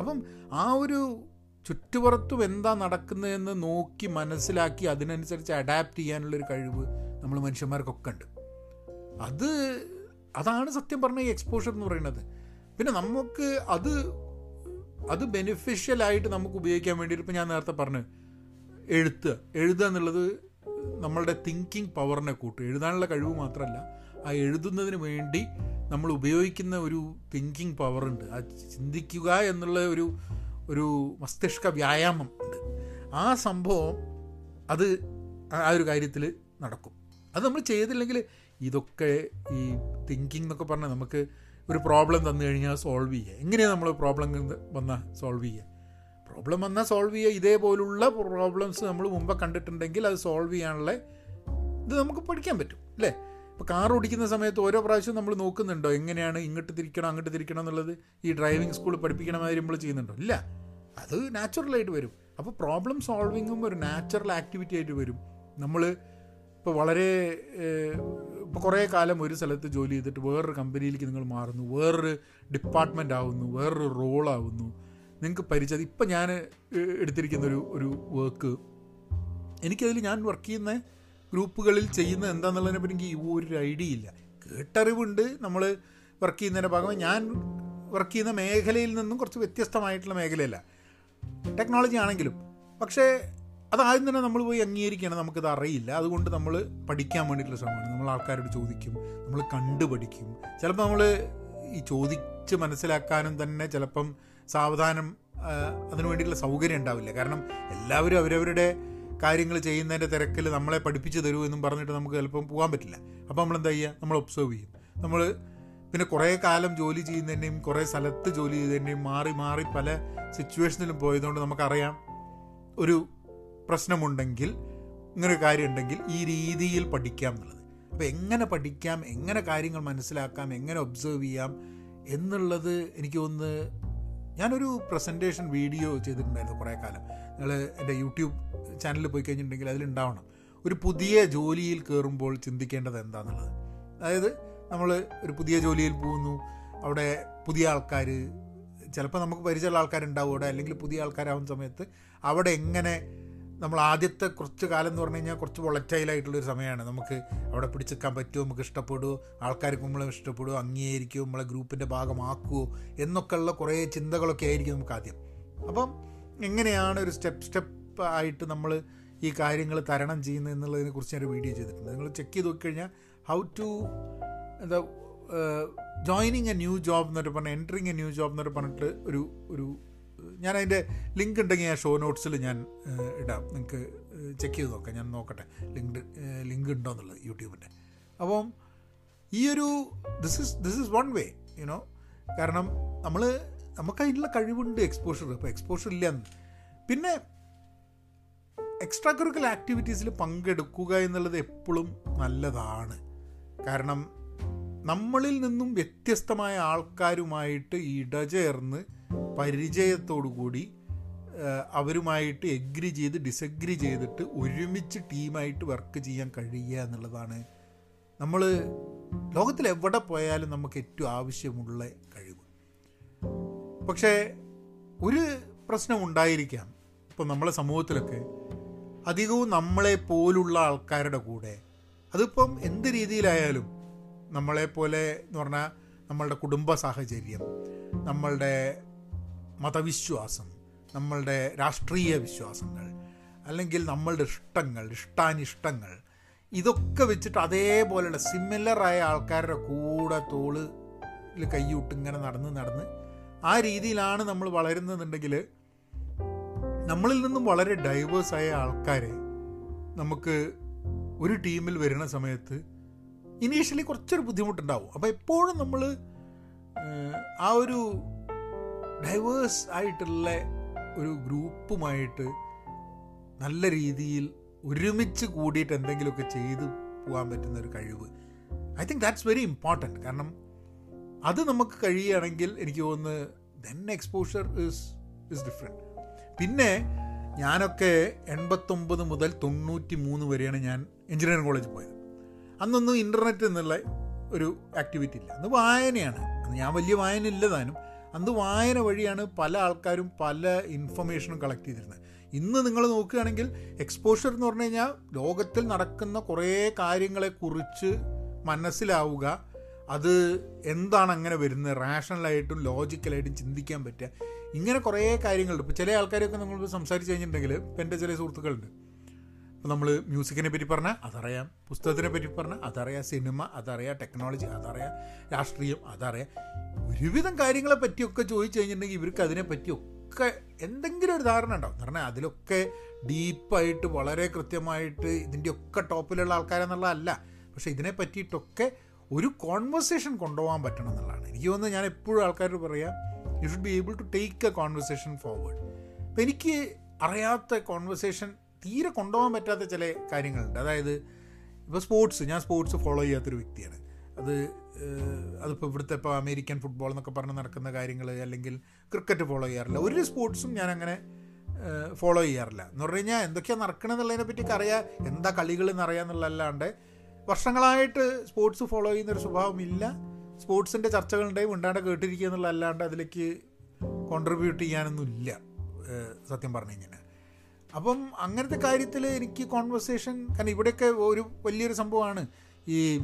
അപ്പം ആ ഒരു ചുറ്റുപുറത്തും എന്താ നടക്കുന്നതെന്ന് നോക്കി മനസ്സിലാക്കി അതിനനുസരിച്ച് അഡാപ്റ്റ് ചെയ്യാനുള്ളൊരു കഴിവ് നമ്മൾ മനുഷ്യന്മാർക്കൊക്കെ ഉണ്ട്. അത് അതാണ് സത്യം പറഞ്ഞ ഈ എക്സ്പോഷർ എന്ന് പറയുന്നത്. പിന്നെ നമുക്ക് അത് അത് ബെനിഫിഷ്യലായിട്ട് നമുക്ക് ഉപയോഗിക്കാൻ വേണ്ടിയിട്ട് ഇപ്പം ഞാൻ നേരത്തെ പറഞ്ഞു എഴുത്തുക എഴുതുക എന്നുള്ളത് നമ്മളുടെ തിങ്കിങ് പവറിനെ കൂട്ടും. എഴുതാനുള്ള കഴിവ് മാത്രമല്ല ആ എഴുതുന്നതിന് വേണ്ടി നമ്മൾ ഉപയോഗിക്കുന്ന ഒരു തിങ്കിങ് പവറുണ്ട് ആ ചിന്തിക്കുക എന്നുള്ള ഒരു ഒരു മസ്തിഷ്ക വ്യായാമം ഉണ്ട്. ആ സംഭവം അത് ആ ഒരു കാര്യത്തിൽ നടക്കും. അത് നമ്മൾ ചെയ്തില്ലെങ്കിൽ ഇതൊക്കെ ഈ തിങ്കിങ് എന്നൊക്കെ പറഞ്ഞാൽ നമുക്ക് ഒരു പ്രോബ്ലം തന്നു കഴിഞ്ഞാൽ സോൾവ് ചെയ്യുക എങ്ങനെയാണ് നമ്മൾ പ്രോബ്ലം വന്നാൽ സോൾവ് ചെയ്യുക പ്രോബ്ലം വന്നാൽ സോൾവ് ചെയ്യുക. ഇതേപോലുള്ള പ്രോബ്ലംസ് നമ്മൾ മുമ്പ് കണ്ടിട്ടുണ്ടെങ്കിൽ അത് സോൾവ് ചെയ്യാനുള്ള ഇത് നമുക്ക് പഠിക്കാൻ പറ്റും അല്ലേ? ഇപ്പോൾ കാർ ഓടിക്കുന്ന സമയത്ത് ഓരോ പ്രാവശ്യം നമ്മൾ നോക്കുന്നുണ്ടോ? എങ്ങനെയാണ് ഇങ്ങോട്ട് തിരിക്കണം അങ്ങോട്ട് തിരിക്കണം എന്നുള്ളത്? ഈ ഡ്രൈവിംഗ് സ്കൂൾ പഠിപ്പിക്കണ മാതിരി നമ്മൾ ചെയ്യുന്നുണ്ടോ? ഇല്ല. അത് നാച്ചുറലായിട്ട് വരും. അപ്പോൾ പ്രോബ്ലം സോൾവിങ്ങും ഒരു നാച്ചുറൽ ആക്ടിവിറ്റി ആയിട്ട് വരും. നമ്മൾ ഇപ്പോൾ വളരെ ഇപ്പോൾ കുറേ കാലം ഒരു സ്ഥലത്ത് ജോലി ചെയ്തിട്ട് വേറൊരു കമ്പനിയിലേക്ക് നിങ്ങൾ മാറുന്നു. വേറൊരു ഡിപ്പാർട്ട്മെന്റ് ആവുന്നു. വേറൊരു റോളാവുന്നു നിങ്ങൾക്ക് പരിചയം ഇപ്പം ഞാൻ എടുത്തിരിക്കുന്ന ഒരു ഒരു വർക്ക് എനിക്കതിൽ ഞാൻ വർക്ക് ചെയ്യുന്ന ഗ്രൂപ്പുകളിൽ ചെയ്യുന്ന എന്താണെന്നുള്ളതിനെ പറ്റി എനിക്ക് ഒരു ഐഡിയ ഇല്ല. കേട്ടറിവുണ്ട് നമ്മൾ വർക്ക് ചെയ്യുന്നതിന്റെ ഭാഗമായി. ഞാൻ വർക്ക് ചെയ്യുന്ന മേഖലയിൽ നിന്നും കുറച്ച് വ്യത്യസ്തമായിട്ടുള്ള മേഖലയല്ല. ടെക്നോളജി ആണെങ്കിലും. പക്ഷേ അതാദ്യം തന്നെ നമ്മൾ പോയി അംഗീകരിക്കണം. നമുക്കിത് അറിയില്ല. അതുകൊണ്ട് നമ്മൾ പഠിക്കാൻ വേണ്ടിയിട്ടുള്ള ശ്രമമാണ്. നമ്മൾ ആൾക്കാരോട് ചോദിക്കും. നമ്മൾ കണ്ടു പഠിക്കും ചിലപ്പോൾ നമ്മൾ ഈ ചോദിച്ച് മനസ്സിലാക്കാനും തന്നെ ചിലപ്പം സാവധാനം അതിനു വേണ്ടിയിട്ടുള്ള സൗകര്യം ഉണ്ടാവില്ല. കാരണം എല്ലാവരും അവരവരുടെ കാര്യങ്ങൾ ചെയ്യുന്നതിന്റെ തിരക്കിൽ നമ്മളെ പഠിപ്പിച്ച് തരൂ എന്നും പറഞ്ഞിട്ട് നമുക്ക് ചിലപ്പം പോകാൻ പറ്റില്ല. അപ്പോൾ നമ്മൾ എന്താ ചെയ്യുക? നമ്മൾ ഒബ്സർവ് ചെയ്യും. നമ്മൾ പിന്നെ കുറേ കാലം ജോലി ചെയ്യുന്നതിന്റെയും കുറേ സ്ഥലത്ത് ജോലി ചെയ്തതിന്റെയും മാറി മാറി പല സിറ്റുവേഷനിലും പോയതുകൊണ്ട് നമുക്കറിയാം ഒരു പ്രശ്നമുണ്ടെങ്കിൽ ഇങ്ങനൊരു കാര്യം ഉണ്ടെങ്കിൽ ഈ രീതിയിൽ പഠിക്കാം എന്നുള്ളത്. അപ്പോൾ എങ്ങനെ പഠിക്കാം? എങ്ങനെ കാര്യങ്ങൾ മനസ്സിലാക്കാം? എങ്ങനെ ഒബ്സേർവ് ചെയ്യാം? എന്നുള്ളത് എനിക്ക് തോന്നുന്നു ഞാനൊരു പ്രസന്റേഷൻ വീഡിയോ ചെയ്തിട്ടുണ്ടായിരുന്നു കുറേ കാലം. നിങ്ങൾ എന്റെ യൂട്യൂബ് ചാനലിൽ പോയി കഴിഞ്ഞിട്ടുണ്ടെങ്കിൽ അതിലുണ്ടാവണം ഒരു പുതിയ ജോലിയിൽ കയറുമ്പോൾ ചിന്തിക്കേണ്ടത് എന്താണെന്നുള്ളത് അതായത് നമ്മൾ ഒരു പുതിയ ജോലിയിൽ പോകുന്നു അവിടെ പുതിയ ആൾക്കാർ ചിലപ്പോൾ നമുക്ക് പരിചയമുള്ള ആൾക്കാരുണ്ടാവും അവിടെ അല്ലെങ്കിൽ പുതിയ ആൾക്കാരാവുന്ന സമയത്ത് അവിടെ എങ്ങനെ നമ്മൾ ആദ്യത്തെ കുറച്ച് കാലം എന്ന് പറഞ്ഞു കഴിഞ്ഞാൽ കുറച്ച് വളറ്റൈലായിട്ടുള്ളൊരു സമയമാണ്. നമുക്ക് അവിടെ പിടിച്ചെടുക്കാൻ പറ്റുമോ? നമുക്ക് ഇഷ്ടപ്പെടുമോ? ആൾക്കാർക്ക് നമ്മളെ ഇഷ്ടപ്പെടുമോ? അംഗീകരിക്കുമോ? നമ്മളെ ഗ്രൂപ്പിന്റെ ഭാഗമാക്കുമോ എന്നൊക്കെയുള്ള കുറേ ചിന്തകളൊക്കെ ആയിരിക്കും നമുക്ക് ആദ്യം. അപ്പം എങ്ങനെയാണ് ഒരു സ്റ്റെപ്പ് സ്റ്റെപ്പ് ആയിട്ട് നമ്മൾ ഈ കാര്യങ്ങൾ തരണം ചെയ്യുന്നത് എന്നുള്ളതിനെ കുറിച്ച് ഞാൻ വീഡിയോ ചെയ്തിട്ടുണ്ട്. നിങ്ങൾ ചെക്ക് ചെയ്ത് നോക്കിക്കഴിഞ്ഞാൽ ഹൗ ടു എന്താ ജോയിനിങ് എ ന്യൂ ജോബ് എന്നൊരു പറഞ്ഞാൽ എൻട്രിങ് എ ന്യൂ ജോബ് എന്നൊരു പറഞ്ഞിട്ട് ഒരു ഒരു ഞാൻ അതിന്റെ ലിങ്ക് ഉണ്ടെങ്കിൽ ഞാൻ ഷോ നോട്ട്സിൽ ഞാൻ ഇടാം. നിങ്ങൾക്ക് ചെക്ക് ചെയ്ത് നോക്കാം. ഞാൻ നോക്കട്ടെ. ലിങ്ക് ലിങ്ക് ഉണ്ടോ എന്നുള്ളത് യൂട്യൂബിന്റെ. അപ്പം ഈ ഒരു this is this is one way you know കാരണം നമ്മൾ നമുക്ക് അതിനുള്ള കഴിവുണ്ട് എക്സ്പോഷർ അപ്പോൾ എക്സ്പോഷർ ഇല്ല പിന്നെ എക്സ്ട്രാ കരിക്കുലർ ആക്ടിവിറ്റീസിൽ പങ്കെടുക്കുക എന്നുള്ളത് എപ്പോഴും നല്ലതാണ്. കാരണം നമ്മളിൽ നിന്നും വ്യത്യസ്തമായ ആൾക്കാരുമായിട്ട് ഇടചേർന്ന് പരിചയത്തോടു കൂടി അവരുമായിട്ട് എഗ്രി ചെയ്ത് ഡിസഗ്രി ചെയ്തിട്ട് ഒരുമിച്ച് ടീമായിട്ട് വർക്ക് ചെയ്യാൻ കഴിയുക എന്നുള്ളതാണ് നമ്മൾ ലോകത്തിൽ എവിടെ പോയാലും നമുക്ക് ഏറ്റവും ആവശ്യമുള്ള കഴിവ്. പക്ഷേ ഒരു പ്രശ്നം ഉണ്ടായിരിക്കാം. ഇപ്പം നമ്മളെ സമൂഹത്തിലൊക്കെ അധികവും നമ്മളെ പോലുള്ള ആൾക്കാരുടെ കൂടെ അതിപ്പം എന്ത് രീതിയിലായാലും നമ്മളെപ്പോലെ എന്ന് പറഞ്ഞാൽ നമ്മളുടെ കുടുംബ സാഹചര്യം നമ്മളുടെ മതവിശ്വാസം നമ്മളുടെ രാഷ്ട്രീയ വിശ്വാസങ്ങൾ അല്ലെങ്കിൽ നമ്മളുടെ ഇഷ്ടങ്ങൾ ഇഷ്ടാനിഷ്ടങ്ങൾ ഇതൊക്കെ വെച്ചിട്ട് അതേപോലെയുള്ള സിമിലറായ ആൾക്കാരുടെ കൂടെ തോളിൽ കൈയിട്ട് ഇങ്ങനെ നടന്ന് നടന്ന് ആ രീതിയിലാണ് നമ്മൾ വളരുന്നതെന്നുണ്ടെങ്കിൽ നമ്മളിൽ നിന്നും വളരെ ഡൈവേഴ്സായ ആൾക്കാരെ നമുക്ക് ഒരു ടീമിൽ വരുന്ന സമയത്ത് ഇനീഷ്യലി കുറച്ചൊരു ബുദ്ധിമുട്ടുണ്ടാവും. അപ്പോൾ എപ്പോഴും നമ്മൾ ആ ഒരു ഡൈവേഴ്സ് ആയിട്ടുള്ള ഒരു ഗ്രൂപ്പുമായിട്ട് നല്ല രീതിയിൽ ഒരുമിച്ച് കൂടിയിട്ട് എന്തെങ്കിലുമൊക്കെ ചെയ്തു പോകാൻ പറ്റുന്ന ഒരു കഴിവ്. I think that's very important കാരണം അത് നമുക്ക് കഴിയുകയാണെങ്കിൽ എനിക്ക് തോന്നുന്നു then exposure is is different പിന്നെ ഞാനൊക്കെ എൺപത്തൊമ്പത് മുതൽ തൊണ്ണൂറ്റി മൂന്ന് വരെയാണ് ഞാൻ എഞ്ചിനീയറിംഗ് കോളേജിൽ പോയത്. അന്നൊന്നും ഇന്റർനെറ്റ് എന്നുള്ള ഒരു ആക്ടിവിറ്റി ഇല്ല. അന്ന് വായനയാണ്. ഞാൻ വലിയ വായന ഇല്ലതാനും അന്ന് വായന വഴിയാണ് പല ആൾക്കാരും പല ഇൻഫർമേഷനും കളക്ട് ചെയ്തിരുന്നത്. ഇന്ന് നിങ്ങൾ നോക്കുകയാണെങ്കിൽ എക്സ്പോഷർ എന്ന് പറഞ്ഞു കഴിഞ്ഞാൽ ലോകത്തിൽ നടക്കുന്ന കുറേ കാര്യങ്ങളെക്കുറിച്ച് മനസ്സിലാവുക. അത് എന്താണ് അങ്ങനെ വരുന്നത്? റാഷണലായിട്ടും ലോജിക്കലായിട്ടും ചിന്തിക്കാൻ പറ്റുക. ഇങ്ങനെ കുറേ കാര്യങ്ങളുണ്ട്. ഇപ്പോൾ ചില ആൾക്കാരൊക്കെ നമ്മൾ സംസാരിച്ച് കഴിഞ്ഞിട്ടുണ്ടെങ്കിൽ ഇപ്പം എന്റെ ചില സുഹൃത്തുക്കളുണ്ട്. ഇപ്പോൾ നമ്മൾ മ്യൂസിക്കിനെ പറ്റി പറഞ്ഞാൽ അതറിയാം പുസ്തകത്തിനെ പറ്റി പറഞ്ഞാൽ അതറിയാം സിനിമ അതറിയാം ടെക്നോളജി അതറിയാം രാഷ്ട്രീയം അതറിയാം ഒരുവിധം കാര്യങ്ങളെ പറ്റിയൊക്കെ ചോദിച്ചു കഴിഞ്ഞിട്ടുണ്ടെങ്കിൽ ഇവർക്ക് അതിനെ പറ്റിയൊക്കെ എന്തെങ്കിലും ഒരു ധാരണ ഉണ്ടാവും. പറഞ്ഞാൽ അതിലൊക്കെ ഡീപ്പായിട്ട് വളരെ കൃത്യമായിട്ട് ഇതിന്റെയൊക്കെ ടോപ്പിലുള്ള ആൾക്കാരെന്നുള്ളതല്ല. പക്ഷേ ഇതിനെ പറ്റിയിട്ടൊക്കെ ഒരു കോൺവെർസേഷൻ കൊണ്ടുപോകാൻ പറ്റണം എന്നുള്ളതാണ്. എനിക്ക് തോന്നുന്നത് ഞാൻ എപ്പോഴും ആൾക്കാരോട് പറയാം you should be able to take a conversation forward അപ്പം എനിക്ക് അറിയാത്ത കോൺവെർസേഷൻ തീരെ കൊണ്ടുപോകാൻ പറ്റാത്ത ചില കാര്യങ്ങളുണ്ട്. അതായത് ഇപ്പോൾ സ്പോർട്സ് ഞാൻ സ്പോർട്സ് ഫോളോ ചെയ്യാത്തൊരു വ്യക്തിയാണ്. അത് അതിപ്പോൾ ഇവിടുത്തെ ഇപ്പോൾ അമേരിക്കൻ ഫുട്ബോൾ എന്നൊക്കെ പറഞ്ഞ് നടക്കുന്ന കാര്യങ്ങൾ അല്ലെങ്കിൽ ക്രിക്കറ്റ് ഫോളോ ചെയ്യാറില്ല. ഒരു സ്പോർട്സും ഞാൻ അങ്ങനെ ഫോളോ ചെയ്യാറില്ല. എന്ന് പറഞ്ഞു കഴിഞ്ഞാൽ എന്തൊക്കെയാണ് നടക്കണമെന്നുള്ളതിനെ പറ്റിയൊക്കെ അറിയാം. എന്താ കളികൾ എന്നറിയാമെന്നുള്ളതല്ലാണ്ട് വർഷങ്ങളായിട്ട് സ്പോർട്സ് ഫോളോ ചെയ്യുന്നൊരു സ്വഭാവമില്ല സ്പോർട്സിന്റെ ചർച്ചകളുണ്ടെങ്കിൽ ഉണ്ടാണ്ട് കേട്ടിരിക്കുക എന്നുള്ളതല്ലാണ്ട് അതിലേക്ക് കോൺട്രിബ്യൂട്ട് ചെയ്യാനൊന്നും ഇല്ല സത്യം പറഞ്ഞു കഴിഞ്ഞാൽ അപ്പം അങ്ങനത്തെ കാര്യത്തിൽ എനിക്ക് കോൺവെർസേഷൻ കാരണം ഇവിടെയൊക്കെ ഒരു വലിയൊരു സംഭവമാണ് ഈ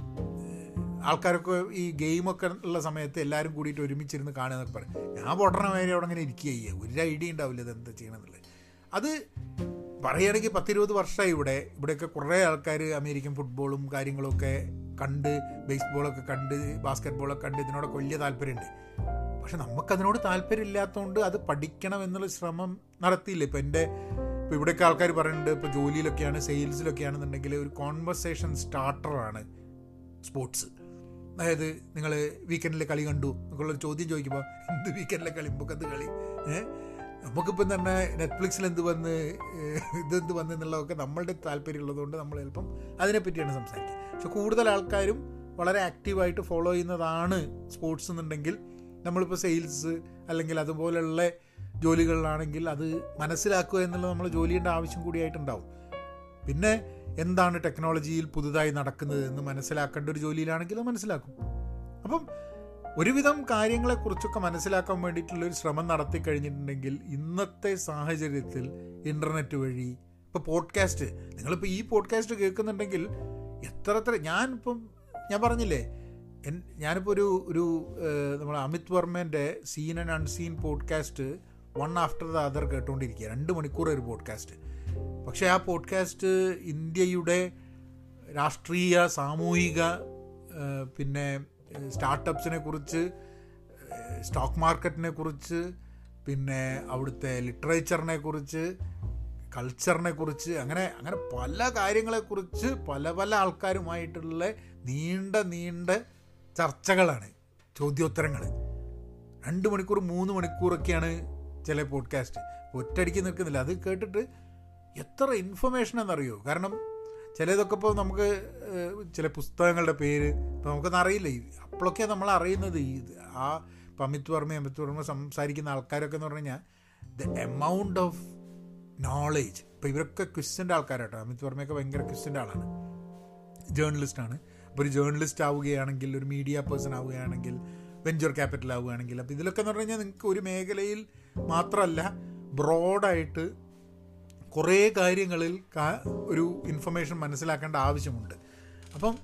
ആൾക്കാരൊക്കെ ഈ ഗെയിമൊക്കെ ഉള്ള സമയത്ത് എല്ലാവരും കൂടിയിട്ട് ഒരുമിച്ചിരുന്ന് കാണുക പറയും. ഞാൻ പൊട്ടണ വരെ അവിടെ അങ്ങനെ ഇരിക്കുക ചെയ്യുക. ഒരു ഐഡിയ ഉണ്ടാവില്ല ഇത് എന്താ ചെയ്യണമെന്നുള്ളത് അത് പറയുകയാണെങ്കിൽ പത്തിരുപത് വർഷമായി ഇവിടെ. ഇവിടെയൊക്കെ കുറേ ആൾക്കാർ അമേരിക്കൻ ഫുട്ബോളും കാര്യങ്ങളൊക്കെ കണ്ട് ബേസ്ബോളൊക്കെ കണ്ട് ബാസ്ക്കറ്റ് ബോളൊക്കെ കണ്ട് ഇതിനോടൊക്കെ വലിയ താല്പര്യമുണ്ട്. പക്ഷെ നമുക്കതിനോട് താല്പര്യം ഇല്ലാത്തതുകൊണ്ട് അത് പഠിക്കണം എന്നുള്ള ശ്രമം നടത്തിയില്ല. ഇപ്പം എന്റെ ഇപ്പോൾ ഇവിടെയൊക്കെ ആൾക്കാർ പറയുന്നുണ്ട് ഇപ്പോൾ ജോലിയിലൊക്കെയാണ് സെയിൽസിലൊക്കെയാണെന്നുണ്ടെങ്കിൽ ഒരു കോൺവെർസേഷൻ സ്റ്റാർട്ടറാണ് സ്പോർട്സ് അതായത് നിങ്ങൾ വീക്കെൻഡിലെ കളി കണ്ടു എന്നൊക്കെയുള്ളൊരു ചോദ്യം ചോദിക്കുമ്പോൾ എന്ത് വീക്കെൻഡിലെ കളി? നമുക്കത് കളി? ഏഹ് നമുക്കിപ്പം തന്നെ നെറ്റ്ഫ്ലിക്സിൽ എന്ത് വന്ന് ഇതെന്ത് വന്ന് എന്നുള്ളതൊക്കെ നമ്മളുടെ താല്പര്യമുള്ളതുകൊണ്ട് നമ്മൾ ചിലപ്പം അതിനെപ്പറ്റിയാണ് സംസാരിക്കുക. പക്ഷെ കൂടുതൽ ആൾക്കാരും വളരെ ആക്റ്റീവായിട്ട് ഫോളോ ചെയ്യുന്നതാണ് സ്പോർട്സ് എന്നുണ്ടെങ്കിൽ നമ്മളിപ്പോൾ സെയിൽസ് അല്ലെങ്കിൽ അതുപോലെയുള്ള ജോലികളിലാണെങ്കിൽ അത് മനസ്സിലാക്കുക എന്നുള്ളത് നമ്മൾ ജോലിയുടെ ആവശ്യം കൂടിയായിട്ടുണ്ടാവും. പിന്നെ എന്താണ് ടെക്നോളജിയിൽ പുതുതായി നടക്കുന്നത് എന്ന് മനസ്സിലാക്കേണ്ട ഒരു ജോലിയിലാണെങ്കിൽ അത് മനസ്സിലാക്കും. അപ്പം ഒരുവിധം കാര്യങ്ങളെക്കുറിച്ചൊക്കെ മനസ്സിലാക്കാൻ വേണ്ടിയിട്ടുള്ളൊരു ശ്രമം നടത്തി കഴിഞ്ഞിട്ടുണ്ടെങ്കിൽ ഇന്നത്തെ സാഹചര്യത്തിൽ ഇന്റർനെറ്റ് വഴി ഇപ്പോൾ പോഡ്കാസ്റ്റ് നിങ്ങളിപ്പോൾ ഈ പോഡ്കാസ്റ്റ് കേൾക്കുന്നുണ്ടെങ്കിൽ എത്ര എത്ര ഞാനിപ്പം ഞാൻ പറഞ്ഞില്ലേ ഞാനിപ്പോൾ ഒരു ഒരു നമ്മൾ Amit വർമ്മേന്റെ seen and unseen podcast one after the other കേട്ടുകൊണ്ടിരിക്കുക രണ്ട് മണിക്കൂർ ഒരു പോഡ്കാസ്റ്റ് പക്ഷേ ആ പോഡ്കാസ്റ്റ് ഇന്ത്യയുടെ രാഷ്ട്രീയ സാമൂഹിക പിന്നെ സ്റ്റാർട്ടപ്സിനെ കുറിച്ച് സ്റ്റോക്ക് മാർക്കറ്റിനെ കുറിച്ച് പിന്നെ അവിടുത്തെ ലിറ്ററേച്ചറിനെ കുറിച്ച് കൾച്ചറിനെ കുറിച്ച് അങ്ങനെ അങ്ങനെ പല കാര്യങ്ങളെക്കുറിച്ച് പല പല ആൾക്കാരുമായിട്ടുള്ള നീണ്ട നീണ്ട ചർച്ചകളാണ് ചോദ്യോത്തരങ്ങൾ രണ്ട് മണിക്കൂർ മൂന്ന് മണിക്കൂറൊക്കെയാണ് ചില പോഡ്കാസ്റ്റ് ഒറ്റയടിക്ക് നിൽക്കുന്നില്ല. അത് കേട്ടിട്ട് എത്ര ഇൻഫർമേഷൻ എന്നറിയോ കാരണം ചിലതൊക്കെ ഇപ്പോൾ നമുക്ക് ചില പുസ്തകങ്ങളുടെ പേര് ഇപ്പോൾ നമുക്കൊന്നും അറിയില്ല. അപ്പോഴൊക്കെ നമ്മൾ അറിയുന്നത്. ഈ ആ ഇപ്പം അമിത് വർമ്മ അമിത് വർമ്മ സംസാരിക്കുന്ന ആൾക്കാരൊക്കെ എന്ന് പറഞ്ഞു കഴിഞ്ഞാൽ ദ എമൗണ്ട് ഓഫ് നോളേജ് ഇപ്പോൾ ഇവരൊക്കെ ക്വിസ്റ്റിന്റെ ആൾക്കാരാട്ടോ. അമിത് വർമ്മയൊക്കെ ഭയങ്കര ക്വിസ്റ്റിന്റെ ആളാണ്. ജേർണലിസ്റ്റാണ് അപ്പോൾ ഒരു ജേർണലിസ്റ്റ് ആവുകയാണെങ്കിൽ ഒരു മീഡിയ പേഴ്സൺ ആവുകയാണെങ്കിൽ വെഞ്ചർ ക്യാപിറ്റൽ ആവുകയാണെങ്കിൽ അപ്പോൾ ഇതിലൊക്കെ എന്ന് പറഞ്ഞു കഴിഞ്ഞാൽ നിങ്ങൾക്ക് ഒരു മേഖലയിൽ മാത്രമല്ല ബ്രോഡായിട്ട് കുറേ കാര്യങ്ങളിൽ ഒരു ഇൻഫർമേഷൻ മനസ്സിലാക്കേണ്ട ആവശ്യമുണ്ട്. അപ്പം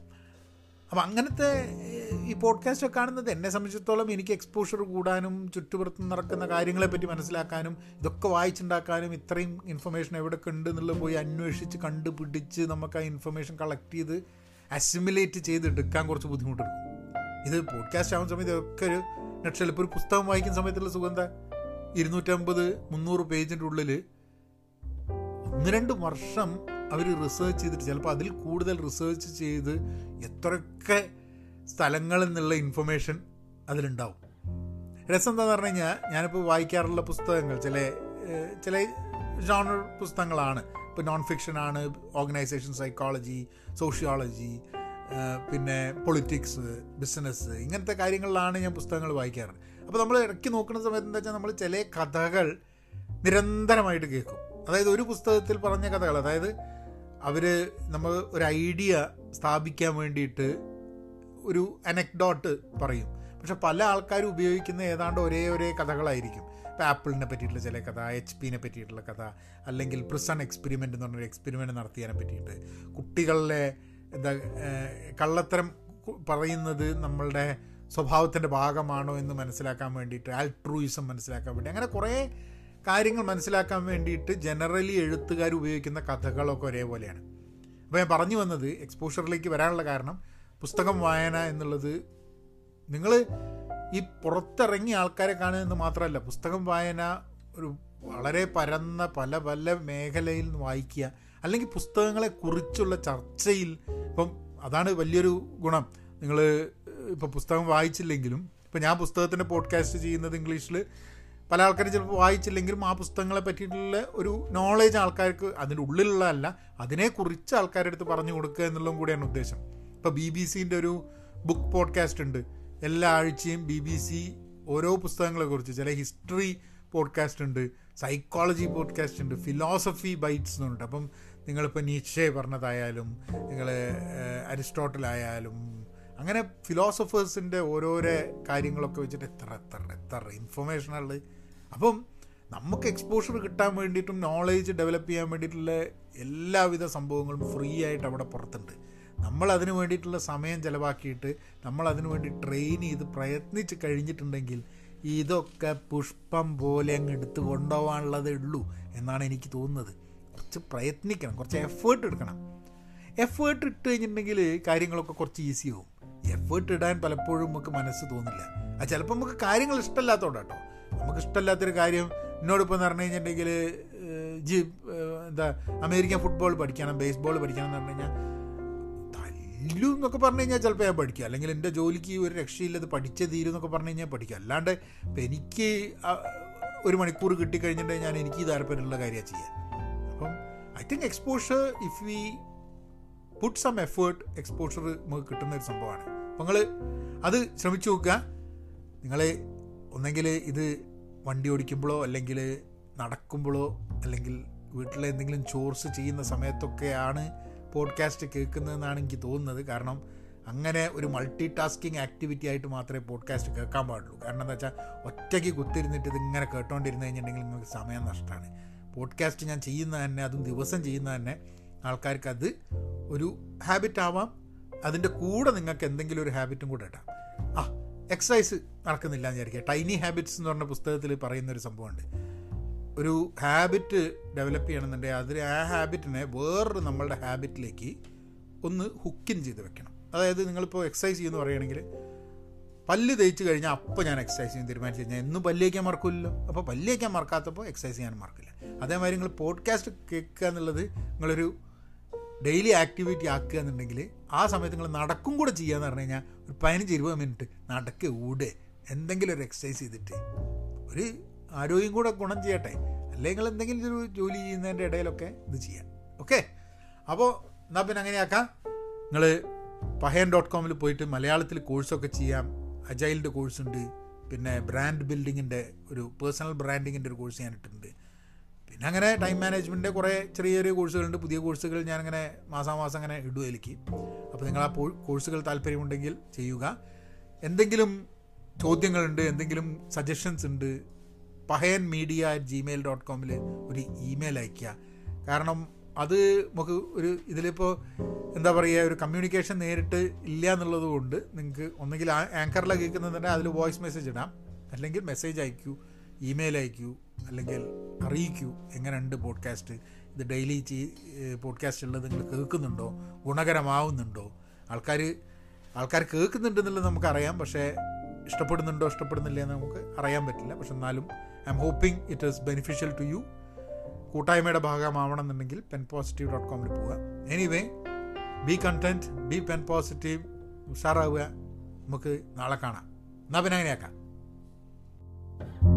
അപ്പം അങ്ങനത്തെ ഈ പോഡ്കാസ്റ്റ് കാണുന്നത് എന്നെ സംബന്ധിച്ചിടത്തോളം എനിക്ക് എക്സ്പോഷർ കൂടാനും ചുറ്റുപുറത്ത് നടക്കുന്ന കാര്യങ്ങളെപ്പറ്റി മനസ്സിലാക്കാനും ഇതൊക്കെ വായിച്ചുണ്ടാക്കാനും ഇത്രയും ഇൻഫർമേഷൻ എവിടെയൊക്കെ ഉണ്ട് എന്നുള്ളത് പോയി അന്വേഷിച്ച് കണ്ടുപിടിച്ച് നമുക്ക് ആ ഇൻഫർമേഷൻ കളക്ട് ചെയ്ത് അസിമുലേറ്റ് ചെയ്ത് എടുക്കാൻ കുറച്ച് ബുദ്ധിമുട്ടുണ്ട് ഇത് പോഡ്കാസ്റ്റ് ആവുന്ന സമയത്ത് ഒക്കെ ഒരു നക്ഷൽ ഇപ്പോൾ ഒരു പുസ്തകം വായിക്കുന്ന സമയത്തുള്ള എന്താ? ഇരുന്നൂറ്റമ്പത് മുന്നൂറ് പേജിന്റെ ഉള്ളിൽ ഒന്ന് രണ്ട് വർഷം അവർ റിസേർച്ച് ചെയ്തിട്ട് ചിലപ്പോൾ അതിൽ കൂടുതൽ റിസേർച്ച് ചെയ്ത് എത്രയൊക്കെ സ്ഥലങ്ങളിൽ നിന്നുള്ള ഇൻഫർമേഷൻ അതിലുണ്ടാവും. രസം എന്താന്ന് പറഞ്ഞു കഴിഞ്ഞാൽ ഞാനിപ്പോൾ വായിക്കാറുള്ള പുസ്തകങ്ങൾ ചില ചില ജോണർ പുസ്തകങ്ങളാണ്. ഇപ്പോൾ നോൺ ഫിക്ഷൻ ആണ് ഓർഗനൈസേഷൻ സൈക്കോളജി സോഷ്യോളജി പിന്നെ പൊളിറ്റിക്സ് ബിസിനസ് ഇങ്ങനത്തെ കാര്യങ്ങളിലാണ് ഞാൻ പുസ്തകങ്ങൾ വായിക്കാറ്. അപ്പോൾ നമ്മൾ ഇടയ്ക്ക് നോക്കുന്ന സമയത്ത് എന്താ വെച്ചാൽ നമ്മൾ ചില കഥകൾ നിരന്തരമായിട്ട് കേൾക്കും. അതായത് ഒരു പുസ്തകത്തിൽ പറഞ്ഞ കഥകൾ അതായത് അവർ നമ്മൾ ഒരു ഐഡിയ സ്ഥാപിക്കാൻ വേണ്ടിയിട്ട് ഒരു അനക്ഡോട്ട് പറയും. പക്ഷെ പല ആൾക്കാരും ഉപയോഗിക്കുന്ന ഏതാണ്ട് ഒരേ ഒരേ കഥകളായിരിക്കും. ഇപ്പോൾ ആപ്പിളിനെ പറ്റിയിട്ടുള്ള ചില കഥ എച്ച് പിനെ പറ്റിയിട്ടുള്ള കഥ അല്ലെങ്കിൽ പ്രിസൺ എക്സ്പെരിമെന്റ് എന്ന് പറഞ്ഞൊരു എക്സ്പെരിമെന്റ് നടത്തിയതിനെ പറ്റിയിട്ട് കുട്ടികളിലെ എന്താ കള്ളത്തരം പറയുന്നത് നമ്മളുടെ സ്വഭാവത്തിന്റെ ഭാഗമാണോ എന്ന് മനസ്സിലാക്കാൻ വേണ്ടിയിട്ട് ആൽട്രൂയിസം മനസ്സിലാക്കാൻ വേണ്ടി. അങ്ങനെ കുറേ കാര്യങ്ങൾ മനസ്സിലാക്കാൻ വേണ്ടിയിട്ട് ജനറലി എഴുത്തുകാർ ഉപയോഗിക്കുന്ന കഥകളൊക്കെ ഒരേപോലെയാണ്. അപ്പോൾ ഞാൻ പറഞ്ഞു വന്നത് എക്സ്പോഷറിലേക്ക് വരാനുള്ള കാരണം പുസ്തകം വായന എന്നുള്ളത് നിങ്ങൾ ഈ പുറത്തിറങ്ങിയ ആൾക്കാരെ കാണുന്നത് മാത്രമല്ല പുസ്തകം വായന ഒരു വളരെ പരന്ന പല പല മേഖലയിൽ നിന്ന് വായിക്കുക അല്ലെങ്കിൽ പുസ്തകങ്ങളെ കുറിച്ചുള്ള ചർച്ചയിൽ ഇപ്പം അതാണ് വലിയൊരു ഗുണം. നിങ്ങൾ ഇപ്പോൾ പുസ്തകം വായിച്ചില്ലെങ്കിലും ഇപ്പം ഞാൻ പുസ്തകത്തിന്റെ പോഡ്കാസ്റ്റ് ചെയ്യുന്നത് ഇംഗ്ലീഷിൽ പല ആൾക്കാരും ചിലപ്പോൾ വായിച്ചില്ലെങ്കിലും ആ പുസ്തകങ്ങളെ പറ്റിയിട്ടുള്ള ഒരു നോളേജ് ആൾക്കാർക്ക് അതിന്റെ ഉള്ളിലുള്ളതല്ല അതിനെക്കുറിച്ച് ആൾക്കാരുടെ അടുത്ത് പറഞ്ഞു കൊടുക്കുക എന്നുള്ളതും കൂടിയാണ് ഉദ്ദേശം. ഇപ്പോൾ ബി ബി സിന്റെ ഒരു ബുക്ക് പോഡ്കാസ്റ്റ് ഉണ്ട്. എല്ലാ ആഴ്ചയും ബി ബി സി ഓരോ പുസ്തകങ്ങളെക്കുറിച്ച് ചില ഹിസ്റ്ററി പോഡ്കാസ്റ്റ് ഉണ്ട് സൈക്കോളജി പോഡ്കാസ്റ്റ് ഉണ്ട് ഫിലോസഫി ബൈറ്റ്സ് എന്നുണ്ട് അപ്പം നിങ്ങളിപ്പോൾ നീച്ചെ പറഞ്ഞതായാലും നിങ്ങൾ അരിസ്റ്റോട്ടലായാലും അങ്ങനെ ഫിലോസഫേഴ്സിന്റെ ഓരോരോ കാര്യങ്ങളൊക്കെ വെച്ചിട്ട് എത്ര എത്ര എത്ര ഇൻഫർമേഷനുള്ളത് അപ്പം നമുക്ക് എക്സ്പോഷർ കിട്ടാൻ വേണ്ടിയിട്ടും നോളേജ് ഡെവലപ്പ് ചെയ്യാൻ വേണ്ടിയിട്ടുള്ള എല്ലാവിധ സംഭവങ്ങളും ഫ്രീ ആയിട്ട് അവിടെ പുറത്തുണ്ട്. നമ്മൾ അതിന് വേണ്ടിയിട്ടുള്ള സമയം ചിലവാക്കിയിട്ട് നമ്മൾ അതിനു വേണ്ടി ട്രെയിൻ ചെയ്ത് പ്രയത്നിച്ച് കഴിഞ്ഞിട്ടുണ്ടെങ്കിൽ ഇതൊക്കെ പുഷ്പം പോലെ അങ്ങ് എടുത്ത് കൊണ്ടുപോകാനുള്ളതേ ഉള്ളൂ എന്നാണ് എനിക്ക് തോന്നുന്നത്. കുറച്ച് പ്രയത്നിക്കണം കുറച്ച് എഫേർട്ട് എടുക്കണം. എഫേർട്ട് ഇട്ട് കഴിഞ്ഞിട്ടുണ്ടെങ്കിൽ കാര്യങ്ങളൊക്കെ കുറച്ച് ഈസി ആവും. എഫേർട്ട് ഇടാൻ പലപ്പോഴും നമുക്ക് മനസ്സ് തോന്നില്ല. അത് ചിലപ്പോൾ നമുക്ക് കാര്യങ്ങൾ ഇഷ്ടമല്ലാത്തതുകൊണ്ട് കേട്ടോ. നമുക്ക് ഇഷ്ടമല്ലാത്തൊരു കാര്യം എന്നോടിപ്പോൾ എന്ന് പറഞ്ഞു കഴിഞ്ഞിട്ടുണ്ടെങ്കിൽ ജി എന്താ അമേരിക്കൻ ഫുട്ബോൾ പഠിക്കണം ബേസ്ബോൾ പഠിക്കണം എന്ന് പറഞ്ഞു കഴിഞ്ഞാൽ തല്ലു എന്നൊക്കെ പറഞ്ഞു കഴിഞ്ഞാൽ ചിലപ്പോൾ ഞാൻ പഠിക്കുക അല്ലെങ്കിൽ എന്റെ ജോലിക്ക് ഒരു രക്ഷയില്ല അത് പഠിച്ചേ തീരും എന്നൊക്കെ പറഞ്ഞു കഴിഞ്ഞാൽ പഠിക്കുക അല്ലാണ്ട് ഇപ്പം എനിക്ക് ഒരു മണിക്കൂർ കിട്ടിക്കഴിഞ്ഞിട്ടുണ്ടെങ്കിൽ ഞാൻ എനിക്ക് താല്പര്യമുള്ള കാര്യമാണ് അപ്പം I think exposure if we put some effort exposure നമുക്ക് കിട്ടുന്ന ഒരു സംഭവമാണ്. അപ്പം നിങ്ങൾ അത് ശ്രമിച്ചു നോക്കുക. നിങ്ങൾ ഒന്നെങ്കിൽ ഇത് വണ്ടി ഓടിക്കുമ്പോഴോ അല്ലെങ്കിൽ നടക്കുമ്പോഴോ അല്ലെങ്കിൽ വീട്ടിലെ എന്തെങ്കിലും ചോർസ് ചെയ്യുന്ന സമയത്തൊക്കെയാണ് പോഡ്കാസ്റ്റ് കേൾക്കുന്നതെന്നാണ് എനിക്ക് തോന്നുന്നത്. കാരണം അങ്ങനെ ഒരു മൾട്ടി ടാസ്കിങ് ആക്ടിവിറ്റി ആയിട്ട് മാത്രമേ പോഡ്കാസ്റ്റ് കേൾക്കാൻ പാടുള്ളൂ. കാരണം എന്താ വെച്ചാൽ ഒറ്റയ്ക്ക് കുത്തിരുന്നിട്ട് ഇതിങ്ങനെ കേട്ടോണ്ടിരുന്ന് കഴിഞ്ഞിട്ടുണ്ടെങ്കിൽ നിങ്ങൾക്ക് സമയം നഷ്ടമാണ് പോഡ്കാസ്റ്റ് ഞാൻ ചെയ്യുന്ന തന്നെ അതും ദിവസം ചെയ്യുന്ന തന്നെ ആൾക്കാർക്ക് അത് ഒരു ഹാബിറ്റ് ആവാം. അതിന്റെ കൂടെ നിങ്ങൾക്ക് എന്തെങ്കിലും ഒരു ഹാബിറ്റും കൂടെ ഇടാം. ആ എക്സസൈസ് നടക്കുന്നില്ല എന്ന് വിചാരിക്കുക. ടൈനി ഹാബിറ്റ്സ് എന്ന് പറഞ്ഞ പുസ്തകത്തിൽ പറയുന്ന ഒരു സംഭവമുണ്ട്. ഒരു ഹാബിറ്റ് ഡെവലപ്പ് ചെയ്യണമെന്നുണ്ടെങ്കിൽ അതിൽ ആ ഹാബിറ്റിനെ വേറൊരു നമ്മളുടെ ഹാബിറ്റിലേക്ക് ഒന്ന് ഹുക്കിൻ ചെയ്ത് വെക്കണം. അതായത് നിങ്ങളിപ്പോൾ എക്സസൈസ് ചെയ്യുമെന്ന് പറയുകയാണെങ്കിൽ പല്ല് തേച്ച് കഴിഞ്ഞാൽ അപ്പോൾ ഞാൻ എക്സസൈസ് ചെയ്യാൻ തീരുമാനിച്ചു കഴിഞ്ഞാൽ എന്നും പല്ല് തേക്കാൻ മറക്കില്ലല്ലോ അപ്പോൾ പല്ല് തേക്കാൻ മറക്കാത്തപ്പോൾ എക്സസൈസ് ചെയ്യാൻ മറക്കില്ല. അതേമാതിരി നിങ്ങൾ പോഡ്കാസ്റ്റ് കേൾക്കുക എന്നുള്ളത് നിങ്ങളൊരു ഡെയിലി ആക്ടിവിറ്റി ആക്കുക എന്നുണ്ടെങ്കിൽ ആ സമയത്ത് നിങ്ങൾ നടക്കും കൂടെ ചെയ്യാന്ന് പറഞ്ഞു കഴിഞ്ഞാൽ ഒരു പതിനഞ്ച് ഇരുപത് മിനിറ്റ് നടക്ക് ഊടെ എന്തെങ്കിലും ഒരു എക്സസൈസ് ചെയ്തിട്ട് ഒരു ആരോഗ്യം കൂടെ ഗുണം ചെയ്യട്ടെ. അല്ലെങ്കിൽ എന്തെങ്കിലും ഒരു ജോലി ചെയ്യുന്നതിന്റെ ഇടയിലൊക്കെ ഇത് ചെയ്യാം. ഓക്കെ അപ്പോൾ എന്നാൽ പിന്നെ അങ്ങനെയാക്കാം. നിങ്ങൾ പഹയൻ ഡോട്ട് കോമിൽ പോയിട്ട് മലയാളത്തിൽ കോഴ്സൊക്കെ ചെയ്യാം. അജൈലിന്റെ കോഴ്സുണ്ട് പിന്നെ ബ്രാൻഡ് ബിൽഡിങ്ങിന്റെ ഒരു പേഴ്സണൽ ബ്രാൻഡിങ്ങിന്റെ ഒരു കോഴ്സ് ഞാൻ ഇട്ടിട്ടുണ്ട്. പിന്നെ അങ്ങനെ ടൈം മാനേജ്മെന്റിന്റെ കുറേ ചെറിയ ചെറിയ കോഴ്സുകളുണ്ട് പുതിയ കോഴ്സുകൾ ഞാനിങ്ങനെ മാസാമാസം അങ്ങനെ ഇടും എനിക്ക് അപ്പോൾ നിങ്ങൾ ആ കോഴ്സുകൾ താല്പര്യമുണ്ടെങ്കിൽ ചെയ്യുക. എന്തെങ്കിലും ചോദ്യങ്ങളുണ്ട് എന്തെങ്കിലും സജഷൻസ് ഉണ്ട് Pahayan media at Gmail dot കോമിൽ ഒരു ഇമെയിൽ അയയ്ക്കുക. കാരണം അത് നമുക്ക് ഒരു ഇതിലിപ്പോൾ എന്താ പറയുക ഒരു കമ്മ്യൂണിക്കേഷൻ നേരിട്ട് ഇല്ല എന്നുള്ളത് കൊണ്ട് നിങ്ങൾക്ക് ഒന്നെങ്കിൽ ആങ്കറിലാണ് കേൾക്കുന്നുണ്ടെങ്കിൽ അതിൽ വോയിസ് മെസ്സേജ് ഇടാം. അല്ലെങ്കിൽ മെസ്സേജ് അയക്കൂ ഇമെയിൽ അയക്കൂ അല്ലെങ്കിൽ അറിയിക്കൂ എങ്ങനെയുണ്ട് പോഡ്കാസ്റ്റ് ഇത് ഡെയിലി പോഡ്കാസ്റ്റ് ഉള്ളത് നിങ്ങൾ കേൾക്കുന്നുണ്ടോ? ഗുണകരമാവുന്നുണ്ടോ? ആൾക്കാർ ആൾക്കാർ കേൾക്കുന്നുണ്ടെന്നുള്ളത് നമുക്കറിയാം. പക്ഷേ ഇഷ്ടപ്പെടുന്നുണ്ടോ ഇഷ്ടപ്പെടുന്നില്ല എന്ന് നമുക്ക് അറിയാൻ പറ്റില്ല. പക്ഷെ എന്നാലും I'm hoping it is beneficial to you കൂട്ടായ്മയുടെ ഭാഗമാവണമെന്നുണ്ടെങ്കിൽ പെൻ പോസിറ്റീവ് ഡോട്ട് കോമിൽ പോവുക. Anyway be content be pen positive ഉഷാറാവുക. നമുക്ക് നാളെ കാണാം. എന്നാൽ പിന്നെ അങ്ങനെയാക്കാം. Thank you.